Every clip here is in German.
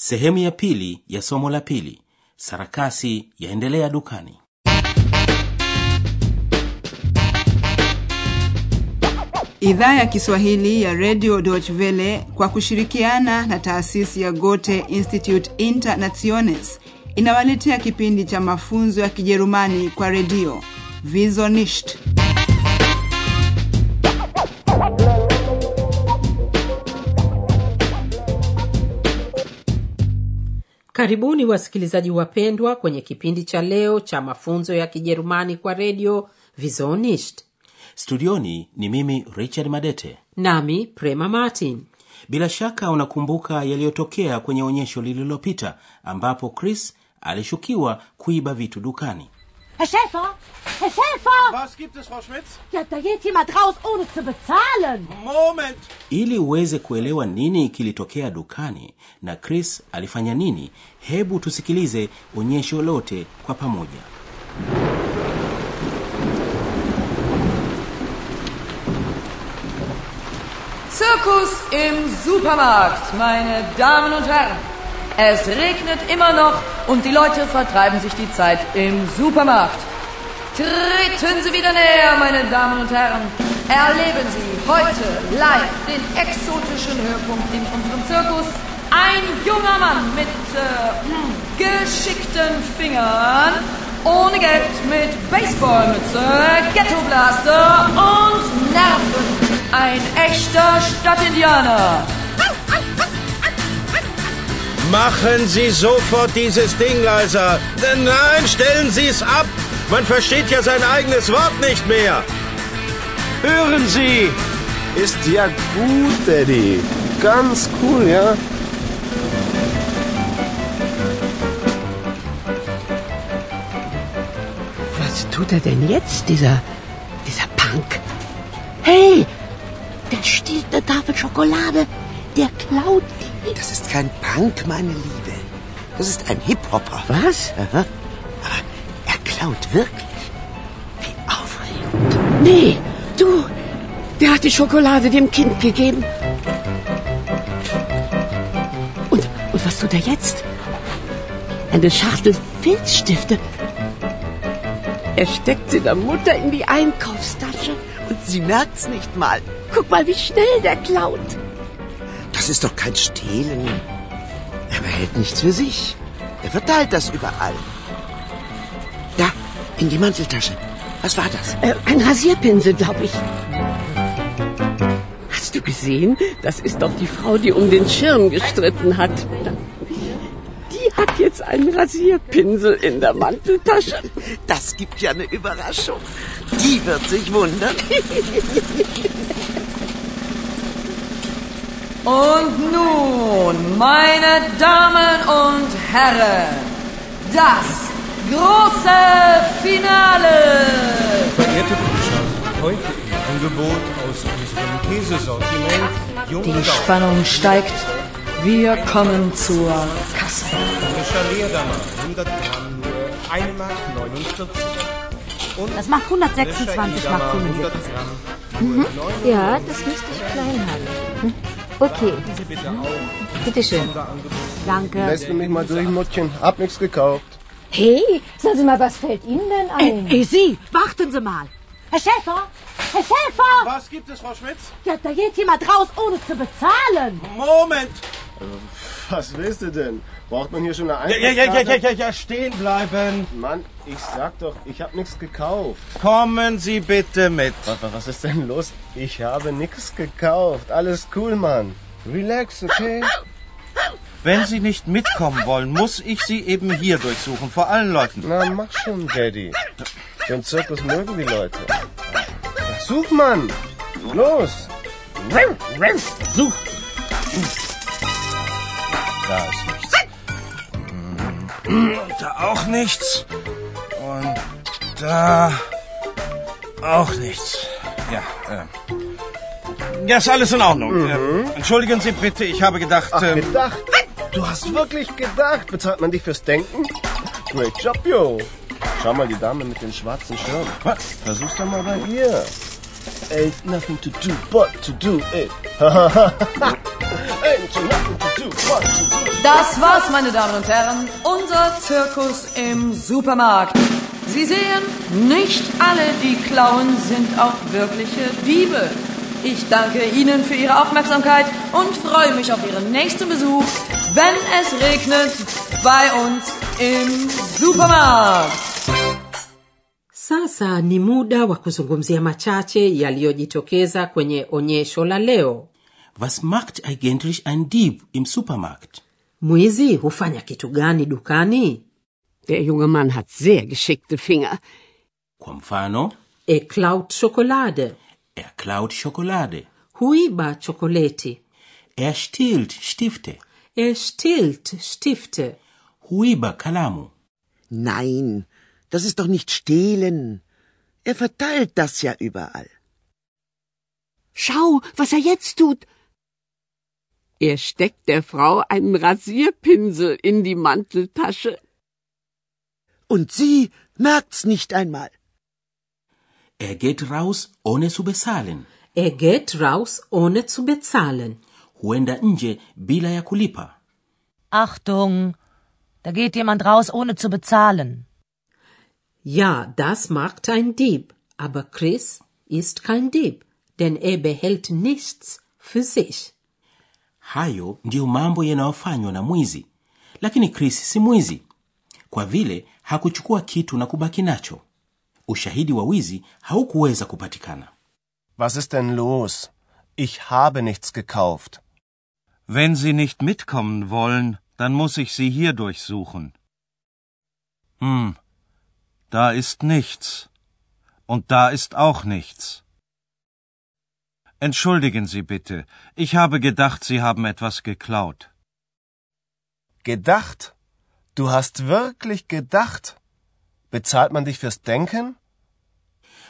sehemu ya pili ya somo la pili. Sarakasi yaendelea dukani. Idhaa ya kiswahili ya radio Deutsche Welle kwa kushirikiana na taasisi ya gote institute internationes inawaletea kipindi cha mafunzo ya kijerumani kwa redio. Vizonisht karibuni wasikilizaji wapendwa kwenye kipindi cha leo cha mafunzo ya kijerumani kwa redio vizonisht studioni ni mimi richard madete. Nami prema martin. Bila shaka unakumbuka yaliyotokea kwenye onyesho lililopita ambapo chris alishukiwa kuiba vitu dukani Herr Schäfer! Herr Schäfer! Was gibt es, Frau Schmitz? Ja, da geht jemand raus, ohne zu bezahlen. Moment! ili uweze kuelewa nini kilitokea dukani na chris alifanya nini hebu tusikilize onyesho lote kwa pamoja Zirkus im Supermarkt, meine Damen und Herren. Es regnet immer noch und die Leute vertreiben sich die Zeit im Supermarkt. Treten Sie wieder näher, meine Damen und Herren. Erleben Sie heute live den exotischen Höhepunkt in unserem Zirkus. Ein junger Mann mit äh, hm, geschickten Fingern, ohne Geld, mit Baseballmütze, Ghettoblaster und Nerven. Ein echter Stadtindianer. Machen Sie sofort dieses Ding leiser. Nein, stellen Sie es ab. Man versteht ja sein eigenes Wort nicht mehr. Hören Sie! Ist ja gut, Daddy. Ganz cool, ja? Was tut er denn jetzt, dieser, dieser Punk? Hey, der stiehlt eine Tafel Schokolade. Der klaut. Das ist kein Punk, meine Liebe. Das ist ein Hip-Hopper. Was? Aha. Aber er klaut wirklich. Wie aufregend. Nee, du, der hat die Schokolade dem Kind gegeben. Und, und was tut er jetzt? Eine Schachtel Filzstifte. Er steckt sie der Mutter in die Einkaufstasche. Und sie merkt's nicht mal. Guck mal, wie schnell der klaut. Das ist doch kein Stehlen. Er behält nichts für sich. Er verteilt das überall. Da, in die Manteltasche. Was war das? Äh, ein Rasierpinsel, glaube ich. Hast du gesehen? Das ist doch die Frau, die um den Schirm gestritten hat. Die hat jetzt einen Rasierpinsel in der Manteltasche. Das gibt ja eine Überraschung. Die wird sich wundern. Und nun, meine Damen und Herren, das große Finale. Verehrte Kundschaft, heute im Angebot aus unserem Käsesortiment Die Spannung steigt. Wir kommen zur Kasse. Frischer Leerdammer, 100 Gramm nur 1 Mark 49. Und Das macht 126 frischer Mark Edamer, 75. 100 Gramm nur 9 Ja, das müsste ich klein haben. Hm? Okay, bitte. Sonderangebot. Danke. Lässt du mich mal durch, Muttchen? Hab nichts gekauft. Hey, sagen Sie mal, was fällt Ihnen denn ein? Hey, Sie, warten Sie mal. Herr Schäfer! Herr Schäfer! Was gibt es, Frau Schmitz? Ja, da geht jemand raus, ohne zu bezahlen. Moment! Was willst du denn? Braucht man hier schon eine Ja, ja, ja, ja, ja, ja, ja, stehen bleiben. Mann, ich sag doch, ich hab nichts gekauft. Kommen Sie bitte mit. Was, was ist denn los? Ich habe nichts gekauft. Alles cool, Mann. Relax, okay? Wenn Sie nicht mitkommen wollen, muss ich Sie eben hier durchsuchen, vor allen Leuten. Na, mach schon, Daddy. Den Zirkus mögen die Leute. Such, Mann! Los! Such! Da ist nichts. Hm, Da auch nichts. Und da auch nichts. Ja, äh. Ja, ist alles in Ordnung. Äh, entschuldigen Sie bitte, ich habe gedacht. Ach, ähm, gedacht? Du hast wirklich gedacht. Bezahlt man dich fürs Denken? Great job, yo. Schau mal, die Dame mit dem schwarzen Schirm. was? Versuch's doch mal bei ihr. Ain't nothing to do but to do it. Das war's, meine Damen und Herren. Unser Zirkus im Supermarkt. Sie sehen, nicht alle, die klauen, sind auch wirkliche Diebe. Ich danke Ihnen für Ihre Aufmerksamkeit und freue mich auf Ihren nächsten Besuch, wenn es regnet, bei uns im Supermarkt. Sasa ni muda wa kuzungumzia machache yaliyojitokeza kwenye onyesho la leo. Was macht eigentlich ein Dieb im Supermarkt? Mwizi hufanya kitu gani dukani? Der junge Mann hat sehr geschickte Finger. Kwa mfano, Er klaut Schokolade, er klaut Schokolade. huiba chokoleti, Er stiehlt Stifte. er stiehlt Stifte, Huiba Kalamu. Nein, das ist doch nicht stehlen. Er verteilt das ja überall. Schau, was er jetzt tut. Er steckt der Frau einen Rasierpinsel in die Manteltasche. Und sie merkt's nicht einmal. Er geht raus, ohne zu bezahlen. er geht raus ohne zu bezahlen. Huenda nje bila ya kulipa. Achtung, da geht jemand raus, ohne zu bezahlen. Ja, das macht ein Dieb, aber Chris ist kein Dieb, denn er behält nichts für sich. Hayo ndiyo mambo yanayofanywa na mwizi, lakini Chris si mwizi, kwa vile hakuchukua kitu na kubaki nacho. Ushahidi wa wizi haukuweza kupatikana. Was ist denn los? Ich habe nichts gekauft. Wenn Sie nicht mitkommen wollen, dann muss ich Sie hier durchsuchen. Hm, da ist nichts. Und da ist auch nichts. Entschuldigen Sie bitte, ich habe gedacht, Sie haben etwas geklaut. Gedacht? Du hast wirklich gedacht? Bezahlt man dich fürs Denken?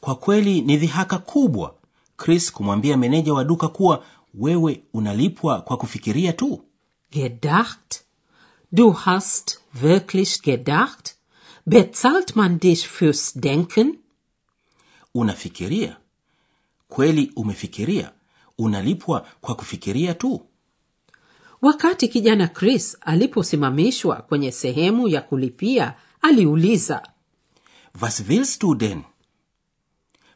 Kwa kweli ni dhihaka kubwa Chris kumwambia meneja wa duka kuwa wewe unalipwa kwa kufikiria tu. Gedacht? Du hast wirklich gedacht? Bezahlt man dich fürs Denken? Unafikiria kweli? Umefikiria? Unalipwa kwa kufikiria tu. Wakati kijana Chris aliposimamishwa kwenye sehemu ya kulipia, aliuliza, Was willst du denn?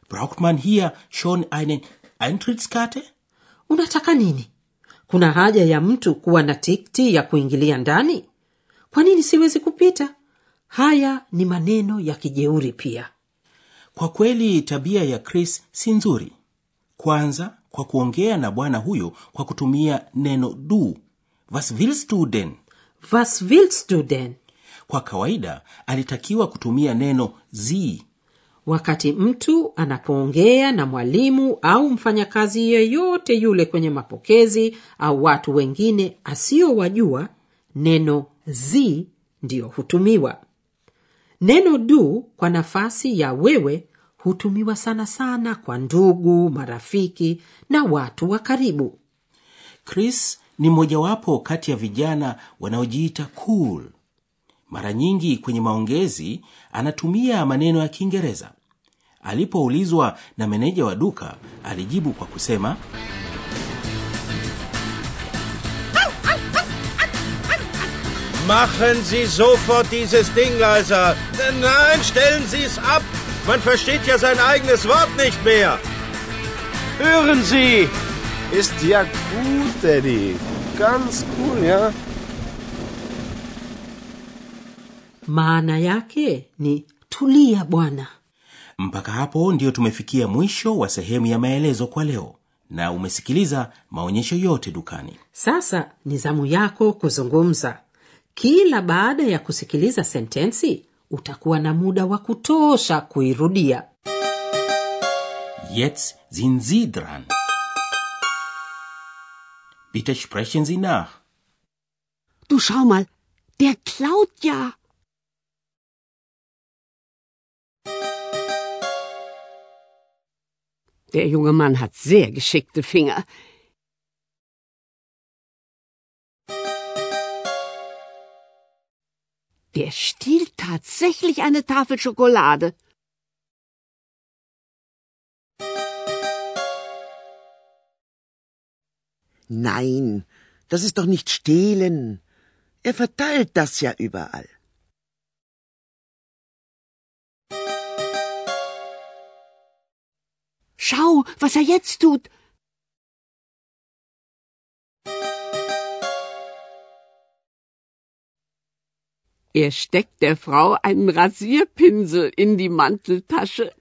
Braucht man hier schon eine Eintrittskarte? unataka nini? Kuna haja ya mtu kuwa na tikti ya kuingilia ndani? Kwa nini siwezi kupita? Haya ni maneno ya kijeuri pia. Kwa kweli tabia ya Chris si nzuri. Kwanza, kwa kuongea na bwana huyo kwa kutumia neno du. Was willst du denn? Was willst du denn? Kwa kawaida alitakiwa kutumia neno zi Wakati mtu anapoongea na mwalimu au mfanyakazi yeyote yule kwenye mapokezi au watu wengine asiyowajua, neno zi ndiyo hutumiwa. Neno du kwa nafasi ya wewe hutumiwa sana sana kwa ndugu, marafiki na watu wa karibu. Chris ni mojawapo kati ya vijana wanaojiita cool. Mara nyingi kwenye maongezi anatumia maneno ya Kiingereza. Alipoulizwa na meneja wa duka, alijibu kwa kusema Machen Sie sofort dieses Ding, Leiser. Nein, stellen Sie es ab. Man versteht ja sein eigenes Wort nicht mehr. Hören Sie! Ist ja gut, Daddy. Ganz cool, ja? Maana yake ni tulia bwana. mpaka hapo ndiyo tumefikia mwisho wa sehemu ya maelezo kwa leo, na umesikiliza maonyesho yote dukani. Sasa ni zamu yako kuzungumza. Kila baada ya kusikiliza sentensi, utakuwa na muda wa kutosha kuirudia. Jetzt sind Sie dran. Bitte sprechen Sie nach. Du schau mal, der klaut ja. Der junge Mann hat sehr geschickte Finger. Der stiehlt tatsächlich eine Tafel Schokolade. Nein, Das ist doch nicht stehlen. Er verteilt das ja überall. Schau, was er jetzt tut. Er steckt der Frau einen Rasierpinsel in die Manteltasche.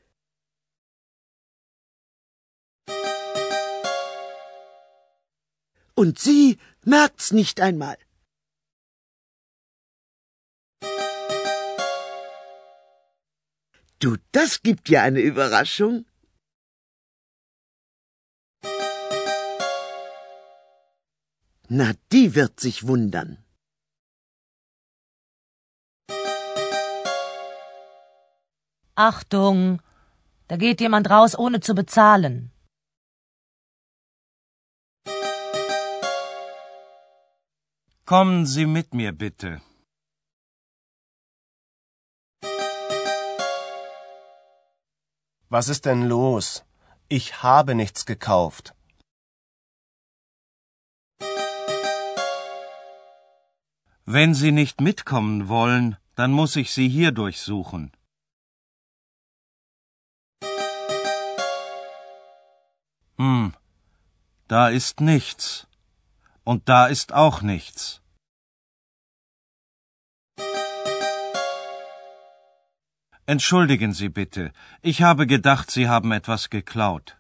Und sie merkt's nicht einmal. Du, das gibt ja eine Überraschung. Na, die wird sich wundern. Achtung, da geht jemand raus, ohne zu bezahlen. Kommen Sie mit mir bitte. Was ist denn los? Ich habe nichts gekauft. Wenn Sie nicht mitkommen wollen, dann muss ich Sie hier durchsuchen. Hm, da ist nichts. Und da ist auch nichts. Entschuldigen Sie bitte, ich habe gedacht, Sie haben etwas geklaut.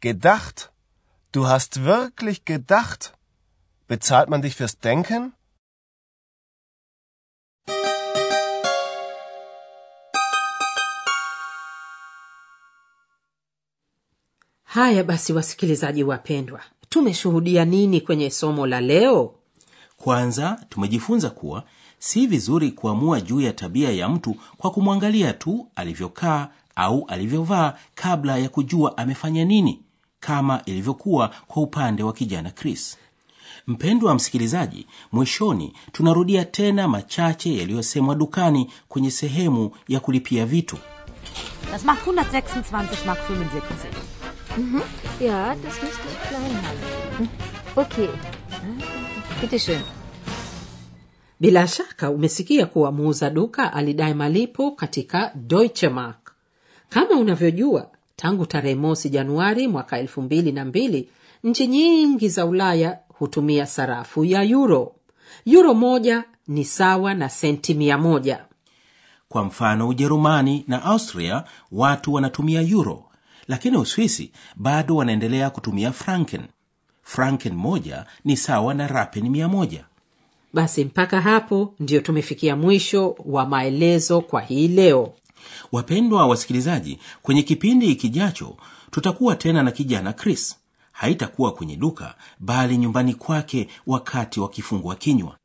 Gedacht? Du hast wirklich gedacht? Bezahlt man dich fürs Denken? Haya basi wasikilizaji wapendwa tumeshuhudia nini kwenye somo la leo? Kwanza tumejifunza kuwa si vizuri kuamua juu ya tabia ya mtu kwa kumwangalia tu alivyokaa au alivyovaa kabla ya kujua amefanya nini kama ilivyokuwa kwa upande wa kijana chris. Mpendwa wa msikilizaji mwishoni tunarudia tena machache yaliyosemwa dukani kwenye sehemu ya kulipia vitu. Das macht 126 Mark 75. Ja, das müsste ich klein haben. Hm. Okay. Bitte schön. bila shaka umesikia kuwa muuza duka alidai malipo katika deutsche mark kama unavyojua tangu tarehe mosi januari mwaka elfu mbili na mbili nchi nyingi za ulaya hutumia sarafu ya yuro yuro moja ni sawa na senti mia moja kwa mfano ujerumani na austria watu wanatumia euro lakini uswisi bado wanaendelea kutumia franken. Franken moja ni sawa na rapen mia moja. Basi mpaka hapo ndio tumefikia mwisho wa maelezo kwa hii leo. Wapendwa wasikilizaji kwenye kipindi kijacho tutakuwa tena na kijana chris. Haitakuwa kwenye duka bali nyumbani kwake wakati wa kifungua kinywa.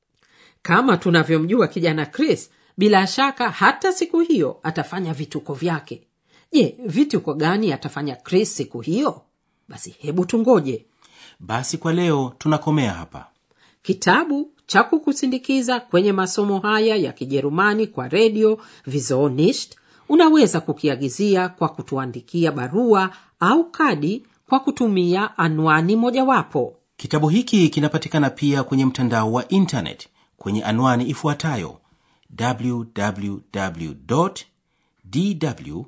Kama tunavyomjua kijana chris bila shaka hata siku hiyo atafanya vituko vyake je vituko gani atafanya chris siku hiyo? Basi hebu tungoje. Basi kwa leo tunakomea hapa. Kitabu cha kukusindikiza kwenye masomo haya ya kijerumani kwa redio vizonisht unaweza kukiagizia kwa kutuandikia barua au kadi kwa kutumia anwani mojawapo. Kitabu hiki kinapatikana pia kwenye mtandao wa intanet kwenye anwani ifuatayo www dw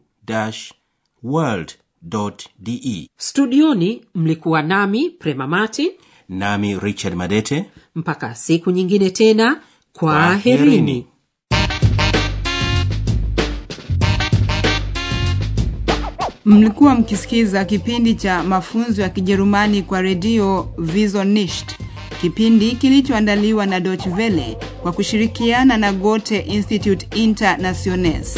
world.de studioni mlikuwa nami prema martin nami richard madete mpaka siku nyingine tena Kwaherini. herini. mlikuwa mkisikiza kipindi cha mafunzo ya kijerumani kwa redio vizonisht kipindi kilichoandaliwa na Deutsche Welle kwa kushirikiana na gote institute internationes